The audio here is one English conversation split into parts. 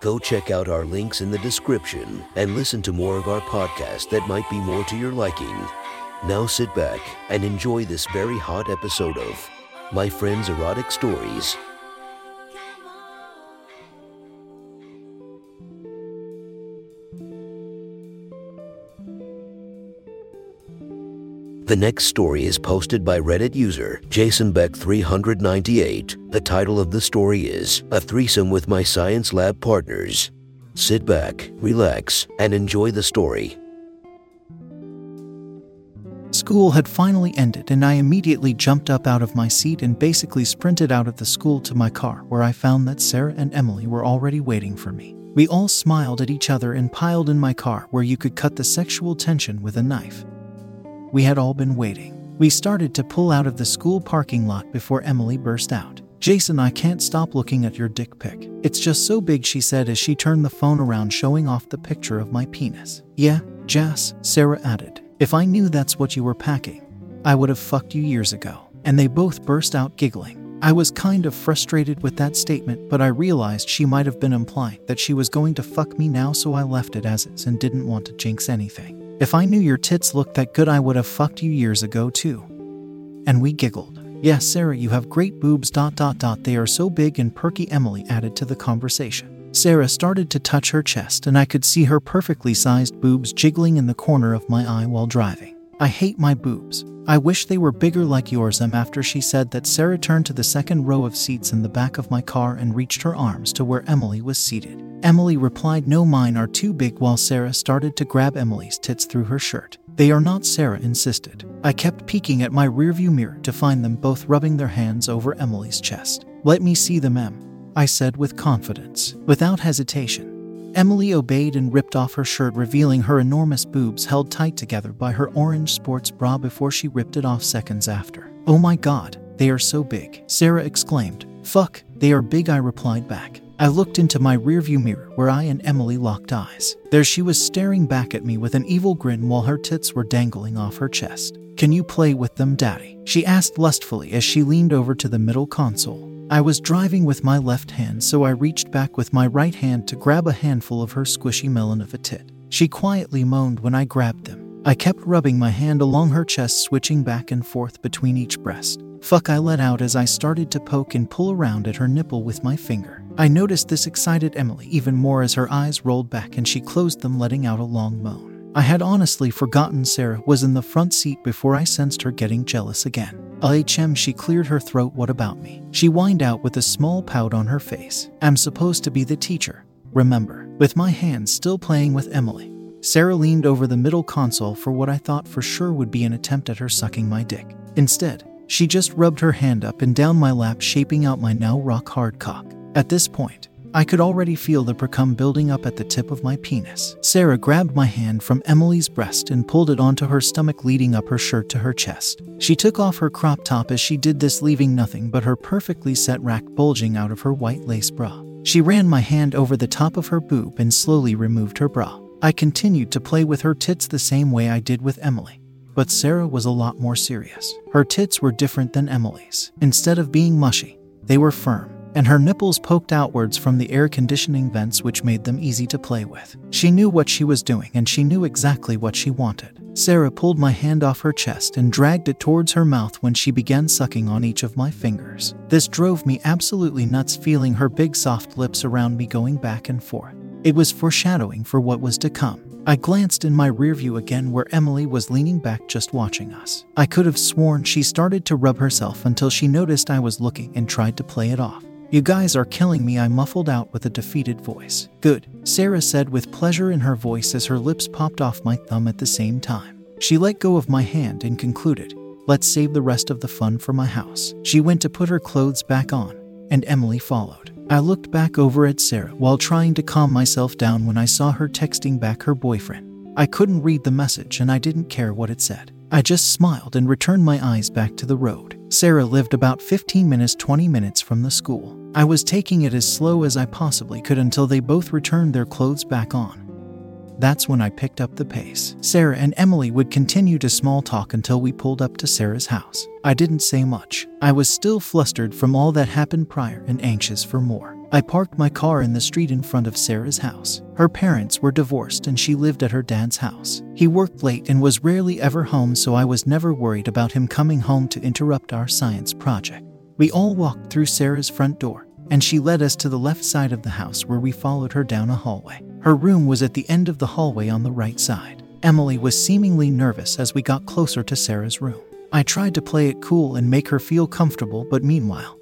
Go check out our links in the description and listen to more of our podcast that might be more to your liking. Now sit back and enjoy this very hot episode of My Friend's Erotic Stories. The next story is posted by Reddit user JasonBeck398. The title of the story is A Threesome with My Science Lab Partners. Sit back, relax, and enjoy the story. School had finally ended, and I immediately jumped up out of my seat and basically sprinted out of the school to my car, where I found that Sarah and Emily were already waiting for me. We all smiled at each other and piled in my car, where you could cut the sexual tension with a knife. We had all been waiting. We started to pull out of the school parking lot before Emily burst out. Jason, I can't stop looking at your dick pic. It's just so big, she said as she turned the phone around, showing off the picture of my penis. Yeah, Jas, Sarah added. If I knew that's what you were packing, I would have fucked you years ago. And they both burst out giggling. I was kind of frustrated with that statement, but I realized she might have been implying that she was going to fuck me now, so I left it as is and didn't want to jinx anything. If I knew your tits looked that good, I would have fucked you years ago too. And we giggled. Yes, Sarah, you have great boobs. Dot dot dot. They are so big and perky. Emily added to the conversation. Sarah started to touch her chest, and I could see her perfectly sized boobs jiggling in the corner of my eye while driving. I hate my boobs. I wish they were bigger like yours. Em after she said that, Sarah turned to the second row of seats in the back of my car and reached her arms to where Emily was seated. Emily replied, No, mine are too big, while Sarah started to grab Emily's tits through her shirt. They are not, Sarah insisted. I kept peeking at my rearview mirror to find them both rubbing their hands over Emily's chest. Let me see them, Em, I said with confidence. Without hesitation, Emily obeyed and ripped off her shirt, revealing her enormous boobs held tight together by her orange sports bra before she ripped it off seconds after. Oh my god, they are so big, Sarah exclaimed. Fuck, they are big, I replied back. I looked into my rearview mirror where I and Emily locked eyes. There she was staring back at me with an evil grin while her tits were dangling off her chest. Can you play with them, Daddy? She asked lustfully as she leaned over to the middle console. I was driving with my left hand, so I reached back with my right hand to grab a handful of her squishy melon of a tit. She quietly moaned when I grabbed them. I kept rubbing my hand along her chest, switching back and forth between each breast. Fuck, I let out as I started to poke and pull around at her nipple with my finger. I noticed this excited Emily even more as her eyes rolled back and she closed them, letting out a long moan. I had honestly forgotten Sarah was in the front seat before I sensed her getting jealous again. LHM, she cleared her throat. What about me? She whined out with a small pout on her face. I'm supposed to be the teacher, remember, with my hands still playing with Emily. Sarah leaned over the middle console for what I thought for sure would be an attempt at her sucking my dick. Instead, she just rubbed her hand up and down my lap, shaping out my now rock hard cock. At this point, I could already feel the precum building up at the tip of my penis. Sarah grabbed my hand from Emily's breast and pulled it onto her stomach, leading up her shirt to her chest. She took off her crop top as she did this, leaving nothing but her perfectly set rack bulging out of her white lace bra. She ran my hand over the top of her boob and slowly removed her bra. I continued to play with her tits the same way I did with Emily. But Sarah was a lot more serious. Her tits were different than Emily's. Instead of being mushy, they were firm, and her nipples poked outwards from the air conditioning vents, which made them easy to play with. She knew what she was doing, and she knew exactly what she wanted. Sarah pulled my hand off her chest and dragged it towards her mouth when she began sucking on each of my fingers. This drove me absolutely nuts, feeling her big soft lips around me going back and forth. It was foreshadowing for what was to come. I glanced in my rearview again where Emily was leaning back just watching us. I could have sworn she started to rub herself until she noticed I was looking and tried to play it off. You guys are killing me, I muffled out with a defeated voice. Good, Sarah said with pleasure in her voice as her lips popped off my thumb at the same time. She let go of my hand and concluded, Let's save the rest of the fun for my house. She went to put her clothes back on, and Emily followed. I looked back over at Sarah while trying to calm myself down when I saw her texting back her boyfriend. I couldn't read the message and I didn't care what it said. I just smiled and returned my eyes back to the road. Sarah lived about 15 minutes, 20 minutes from the school. I was taking it as slow as I possibly could until they both returned their clothes back on. That's when I picked up the pace. Sarah and Emily would continue to small talk until we pulled up to Sarah's house. I didn't say much. I was still flustered from all that happened prior and anxious for more. I parked my car in the street in front of Sarah's house. Her parents were divorced and she lived at her dad's house. He worked late and was rarely ever home, so I was never worried about him coming home to interrupt our science project. We all walked through Sarah's front door, and she led us to the left side of the house where we followed her down a hallway. Her room was at the end of the hallway on the right side. Emily was seemingly nervous as we got closer to Sarah's room. I tried to play it cool and make her feel comfortable, but meanwhile,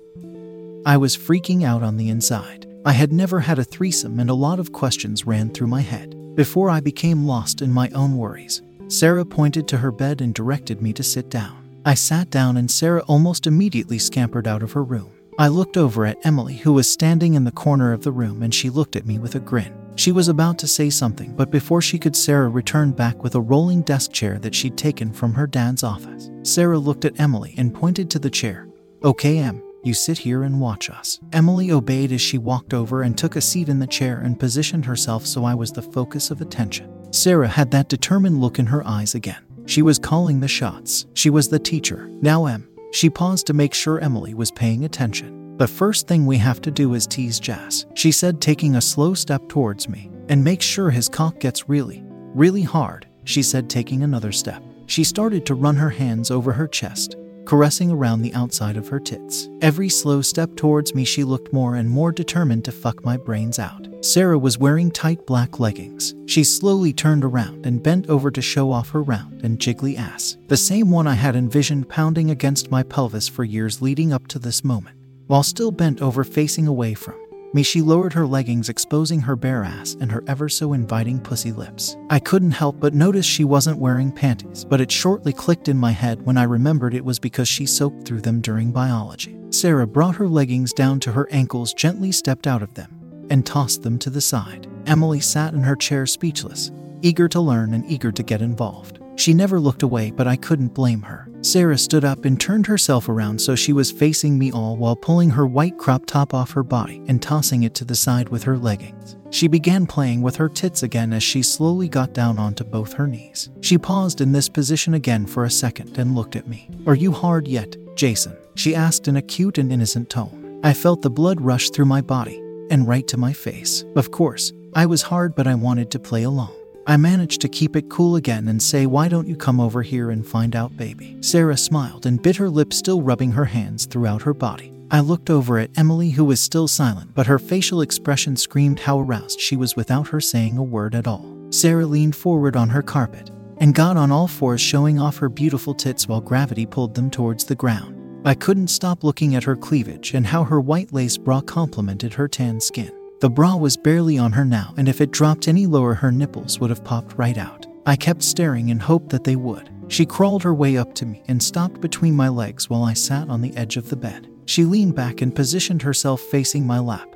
I was freaking out on the inside. I had never had a threesome, and a lot of questions ran through my head. Before I became lost in my own worries, Sarah pointed to her bed and directed me to sit down. I sat down, and Sarah almost immediately scampered out of her room. I looked over at Emily, who was standing in the corner of the room, and she looked at me with a grin. She was about to say something, but before she could, Sarah returned back with a rolling desk chair that she'd taken from her dad's office. Sarah looked at Emily and pointed to the chair. Okay, Em, you sit here and watch us. Emily obeyed as she walked over and took a seat in the chair and positioned herself so I was the focus of attention. Sarah had that determined look in her eyes again. She was calling the shots. She was the teacher. Now, Em. She paused to make sure Emily was paying attention. The first thing we have to do is tease Jazz, she said, taking a slow step towards me. And make sure his cock gets really, really hard, she said, taking another step. She started to run her hands over her chest, caressing around the outside of her tits. Every slow step towards me, she looked more and more determined to fuck my brains out. Sarah was wearing tight black leggings. She slowly turned around and bent over to show off her round and jiggly ass, the same one I had envisioned pounding against my pelvis for years leading up to this moment. While still bent over facing away from me, she lowered her leggings, exposing her bare ass and her ever so inviting pussy lips. I couldn't help but notice she wasn't wearing panties, but it shortly clicked in my head when I remembered it was because she soaked through them during biology. Sarah brought her leggings down to her ankles, gently stepped out of them, and tossed them to the side. Emily sat in her chair speechless, eager to learn and eager to get involved. She never looked away, but I couldn't blame her. Sarah stood up and turned herself around so she was facing me all while pulling her white crop top off her body and tossing it to the side with her leggings. She began playing with her tits again as she slowly got down onto both her knees. She paused in this position again for a second and looked at me. Are you hard yet, Jason? She asked in a cute and innocent tone. I felt the blood rush through my body and right to my face. Of course, I was hard, but I wanted to play along. I managed to keep it cool again and say, Why don't you come over here and find out, baby? Sarah smiled and bit her lip, still rubbing her hands throughout her body. I looked over at Emily, who was still silent, but her facial expression screamed how aroused she was without her saying a word at all. Sarah leaned forward on her carpet and got on all fours, showing off her beautiful tits while gravity pulled them towards the ground. I couldn't stop looking at her cleavage and how her white lace bra complemented her tan skin. The bra was barely on her now, and if it dropped any lower, her nipples would have popped right out. I kept staring in hope that they would. She crawled her way up to me and stopped between my legs while I sat on the edge of the bed. She leaned back and positioned herself facing my lap,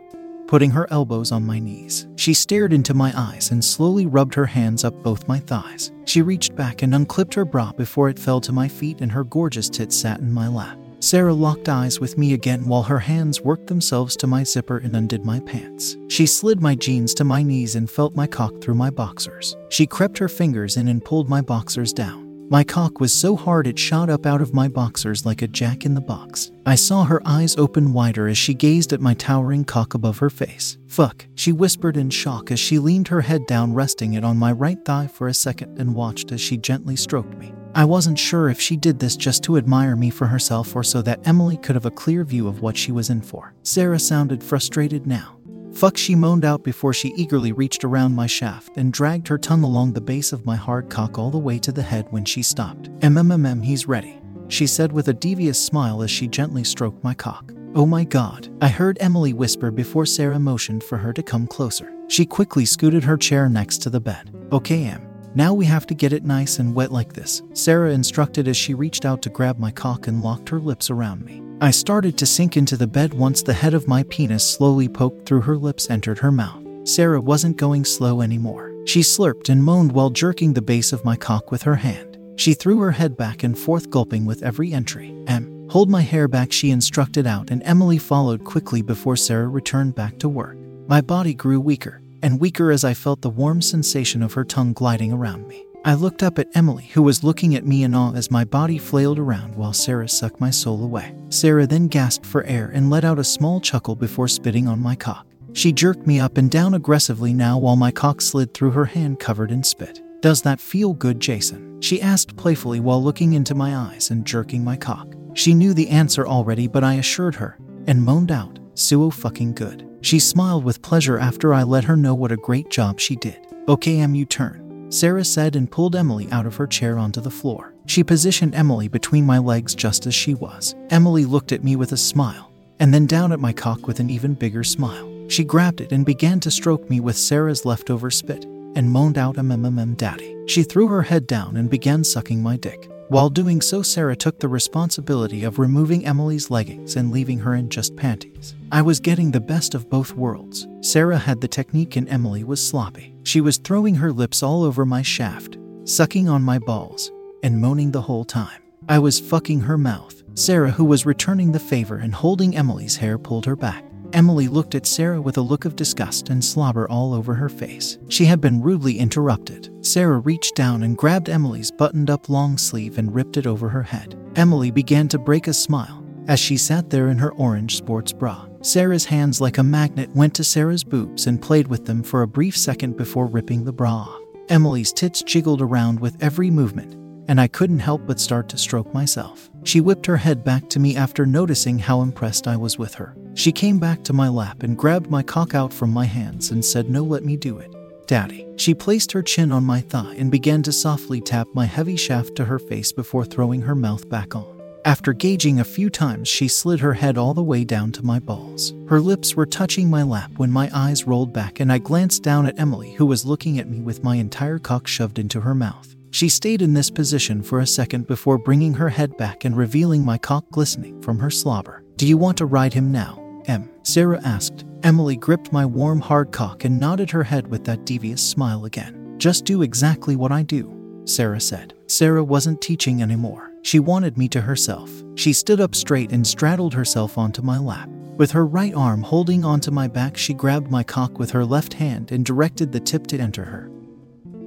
putting her elbows on my knees. She stared into my eyes and slowly rubbed her hands up both my thighs. She reached back and unclipped her bra before it fell to my feet, and her gorgeous tits sat in my lap. Sarah locked eyes with me again while her hands worked themselves to my zipper and undid my pants. She slid my jeans to my knees and felt my cock through my boxers. She crept her fingers in and pulled my boxers down. My cock was so hard it shot up out of my boxers like a jack in the box. I saw her eyes open wider as she gazed at my towering cock above her face. Fuck, she whispered in shock as she leaned her head down, resting it on my right thigh for a second and watched as she gently stroked me. I wasn't sure if she did this just to admire me for herself or so that Emily could have a clear view of what she was in for. Sarah sounded frustrated now. Fuck, she moaned out before she eagerly reached around my shaft and dragged her tongue along the base of my hard cock all the way to the head when she stopped. MMMM, he's ready, she said with a devious smile as she gently stroked my cock. Oh my god, I heard Emily whisper before Sarah motioned for her to come closer. She quickly scooted her chair next to the bed. Okay, Em, now we have to get it nice and wet like this, Sarah instructed as she reached out to grab my cock and locked her lips around me. I started to sink into the bed once the head of my penis slowly poked through her lips entered her mouth. Sarah wasn't going slow anymore. She slurped and moaned while jerking the base of my cock with her hand. She threw her head back and forth, gulping with every entry. Em, hold my hair back, she instructed out, and Emily followed quickly before Sarah returned back to work. My body grew weaker and weaker as I felt the warm sensation of her tongue gliding around me. I looked up at Emily, who was looking at me in awe as my body flailed around while Sarah sucked my soul away. Sarah then gasped for air and let out a small chuckle before spitting on my cock. She jerked me up and down aggressively now while my cock slid through her hand covered in spit. Does that feel good, Jason? She asked playfully while looking into my eyes and jerking my cock. She knew the answer already, but I assured her and moaned out, Suo fucking good. She smiled with pleasure after I let her know what a great job she did. Okay, Em, you turn, Sarah said and pulled Emily out of her chair onto the floor. She positioned Emily between my legs just as she was. Emily looked at me with a smile, and then down at my cock with an even bigger smile. She grabbed it and began to stroke me with Sarah's leftover spit and moaned out, a MMM, daddy. She threw her head down and began sucking my dick. While doing so, Sarah took the responsibility of removing Emily's leggings and leaving her in just panties. I was getting the best of both worlds. Sarah had the technique and Emily was sloppy. She was throwing her lips all over my shaft, sucking on my balls, and moaning the whole time. I was fucking her mouth. Sarah, who was returning the favor and holding Emily's hair, pulled her back. Emily looked at Sarah with a look of disgust and slobber all over her face. She had been rudely interrupted. Sarah reached down and grabbed Emily's buttoned up long sleeve and ripped it over her head. Emily began to break a smile as she sat there in her orange sports bra. Sarah's hands, like a magnet, went to Sarah's boobs and played with them for a brief second before ripping the bra off. Emily's tits jiggled around with every movement, and I couldn't help but start to stroke myself. She whipped her head back to me after noticing how impressed I was with her. She came back to my lap and grabbed my cock out from my hands and said, No, let me do it. Daddy. She placed her chin on my thigh and began to softly tap my heavy shaft to her face before throwing her mouth back on. After gauging a few times, she slid her head all the way down to my balls. Her lips were touching my lap when my eyes rolled back and I glanced down at Emily, who was looking at me with my entire cock shoved into her mouth. She stayed in this position for a second before bringing her head back and revealing my cock glistening from her slobber. Do you want to ride him now? Em, Sarah asked. Emily gripped my warm, hard cock and nodded her head with that devious smile again. Just do exactly what I do, Sarah said. Sarah wasn't teaching anymore. She wanted me to herself. She stood up straight and straddled herself onto my lap. With her right arm holding onto my back, she grabbed my cock with her left hand and directed the tip to enter her.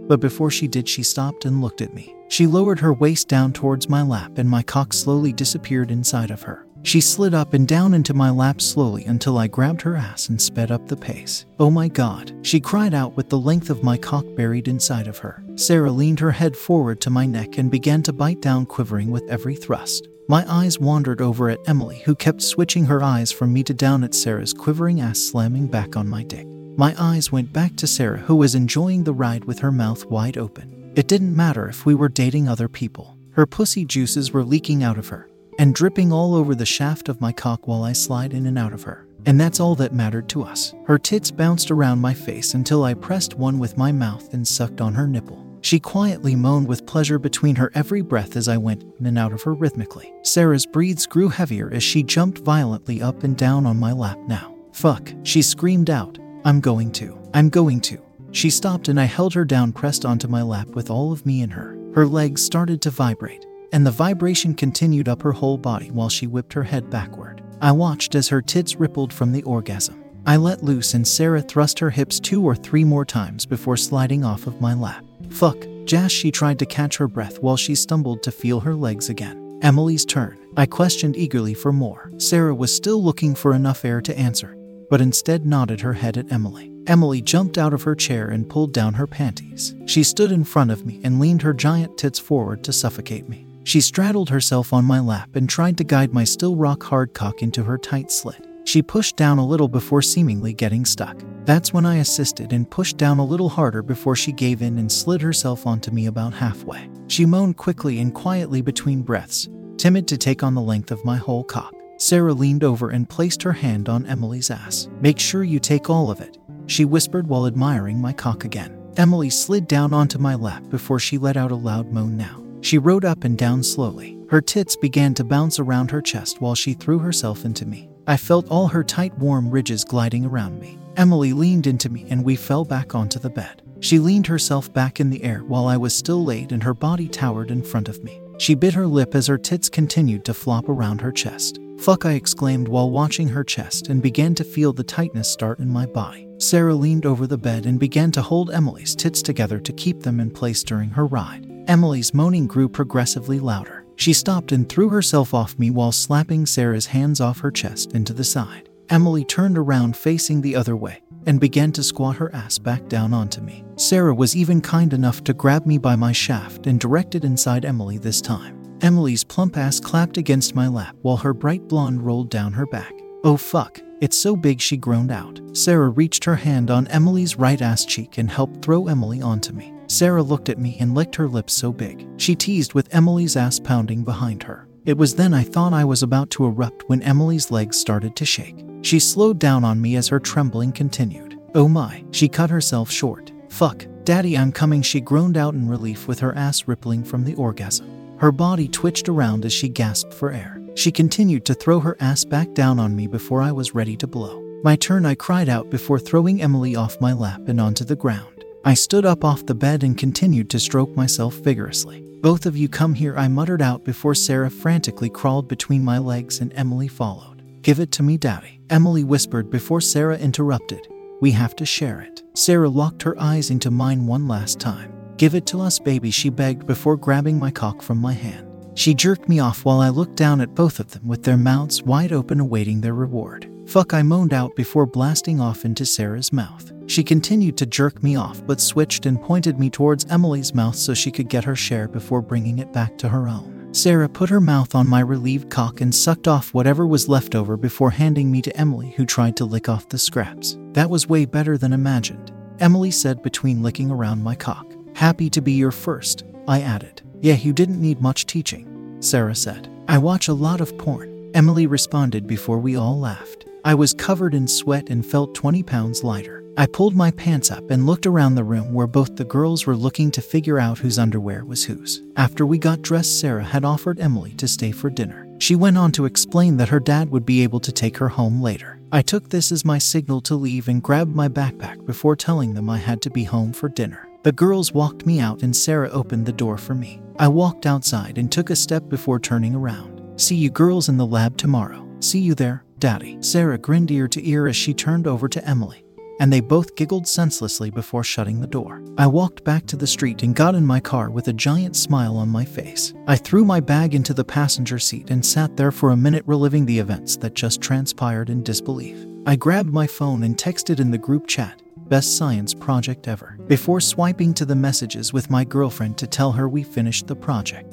But before she did, she stopped and looked at me. She lowered her waist down towards my lap, and my cock slowly disappeared inside of her. She slid up and down into my lap slowly until I grabbed her ass and sped up the pace. Oh my god, she cried out with the length of my cock buried inside of her. Sarah leaned her head forward to my neck and began to bite down, quivering with every thrust. My eyes wandered over at Emily, who kept switching her eyes from me to down at Sarah's quivering ass slamming back on my dick. My eyes went back to Sarah, who was enjoying the ride with her mouth wide open. It didn't matter if we were dating other people. Her pussy juices were leaking out of her and dripping all over the shaft of my cock while I slide in and out of her. And that's all that mattered to us. Her tits bounced around my face until I pressed one with my mouth and sucked on her nipple. She quietly moaned with pleasure between her every breath as I went in and out of her rhythmically. Sarah's breathes grew heavier as she jumped violently up and down on my lap now. Fuck, she screamed out. I'm going to. I'm going to. She stopped and I held her down, pressed onto my lap with all of me in her. Her legs started to vibrate, and the vibration continued up her whole body while she whipped her head backward. I watched as her tits rippled from the orgasm. I let loose and Sarah thrust her hips two or three more times before sliding off of my lap. Fuck, Jash, she tried to catch her breath while she stumbled to feel her legs again. Emily's turn. I questioned eagerly for more. Sarah was still looking for enough air to answer, but instead nodded her head at Emily. Emily jumped out of her chair and pulled down her panties. She stood in front of me and leaned her giant tits forward to suffocate me. She straddled herself on my lap and tried to guide my still rock hard cock into her tight slit. She pushed down a little before seemingly getting stuck. That's when I assisted and pushed down a little harder before she gave in and slid herself onto me about halfway. She moaned quickly and quietly between breaths, timid to take on the length of my whole cock. Sarah leaned over and placed her hand on Emily's ass. Make sure you take all of it, she whispered while admiring my cock again. Emily slid down onto my lap before she let out a loud moan now. She rode up and down slowly. Her tits began to bounce around her chest while she threw herself into me. I felt all her tight, warm ridges gliding around me. Emily leaned into me and we fell back onto the bed. She leaned herself back in the air while I was still laid and her body towered in front of me. She bit her lip as her tits continued to flop around her chest. Fuck, I exclaimed while watching her chest and began to feel the tightness start in my body. Sarah leaned over the bed and began to hold Emily's tits together to keep them in place during her ride. Emily's moaning grew progressively louder. She stopped and threw herself off me while slapping Sarah's hands off her chest into the side. Emily turned around facing the other way and began to squat her ass back down onto me. Sarah was even kind enough to grab me by my shaft and direct it inside Emily this time. Emily's plump ass clapped against my lap while her bright blonde rolled down her back. Oh fuck, it's so big she groaned out. Sarah reached her hand on Emily's right ass cheek and helped throw Emily onto me. Sarah looked at me and licked her lips so big. She teased with Emily's ass pounding behind her. It was then I thought I was about to erupt when Emily's legs started to shake. She slowed down on me as her trembling continued. Oh my, she cut herself short. Fuck, Daddy, I'm coming, she groaned out in relief with her ass rippling from the orgasm. Her body twitched around as she gasped for air. She continued to throw her ass back down on me before I was ready to blow. My turn, I cried out before throwing Emily off my lap and onto the ground. I stood up off the bed and continued to stroke myself vigorously. Both of you come here, I muttered out before Sarah frantically crawled between my legs and Emily followed. Give it to me, Daddy, Emily whispered before Sarah interrupted. We have to share it. Sarah locked her eyes into mine one last time. Give it to us, baby, she begged before grabbing my cock from my hand. She jerked me off while I looked down at both of them with their mouths wide open, awaiting their reward. Fuck, I moaned out before blasting off into Sarah's mouth. She continued to jerk me off, but switched and pointed me towards Emily's mouth so she could get her share before bringing it back to her own. Sarah put her mouth on my relieved cock and sucked off whatever was left over before handing me to Emily, who tried to lick off the scraps. That was way better than imagined, Emily said between licking around my cock. Happy to be your first, I added. Yeah, you didn't need much teaching, Sarah said. I watch a lot of porn, Emily responded before we all laughed. I was covered in sweat and felt 20 pounds lighter. I pulled my pants up and looked around the room where both the girls were looking to figure out whose underwear was whose. After we got dressed, Sarah had offered Emily to stay for dinner. She went on to explain that her dad would be able to take her home later. I took this as my signal to leave and grabbed my backpack before telling them I had to be home for dinner. The girls walked me out and Sarah opened the door for me. I walked outside and took a step before turning around. See you girls in the lab tomorrow. See you there, Daddy. Sarah grinned ear to ear as she turned over to Emily and they both giggled senselessly before shutting the door. I walked back to the street and got in my car with a giant smile on my face. I threw my bag into the passenger seat and sat there for a minute reliving the events that just transpired in disbelief. I grabbed my phone and texted in the group chat, Best science project ever, before swiping to the messages with my girlfriend to tell her we finished the project.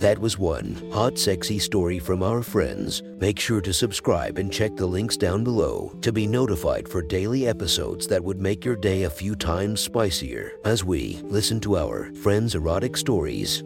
That was one hot, sexy story from our friends. Make sure to subscribe and check the links down below to be notified for daily episodes that would make your day a few times spicier as we listen to our friends' erotic stories.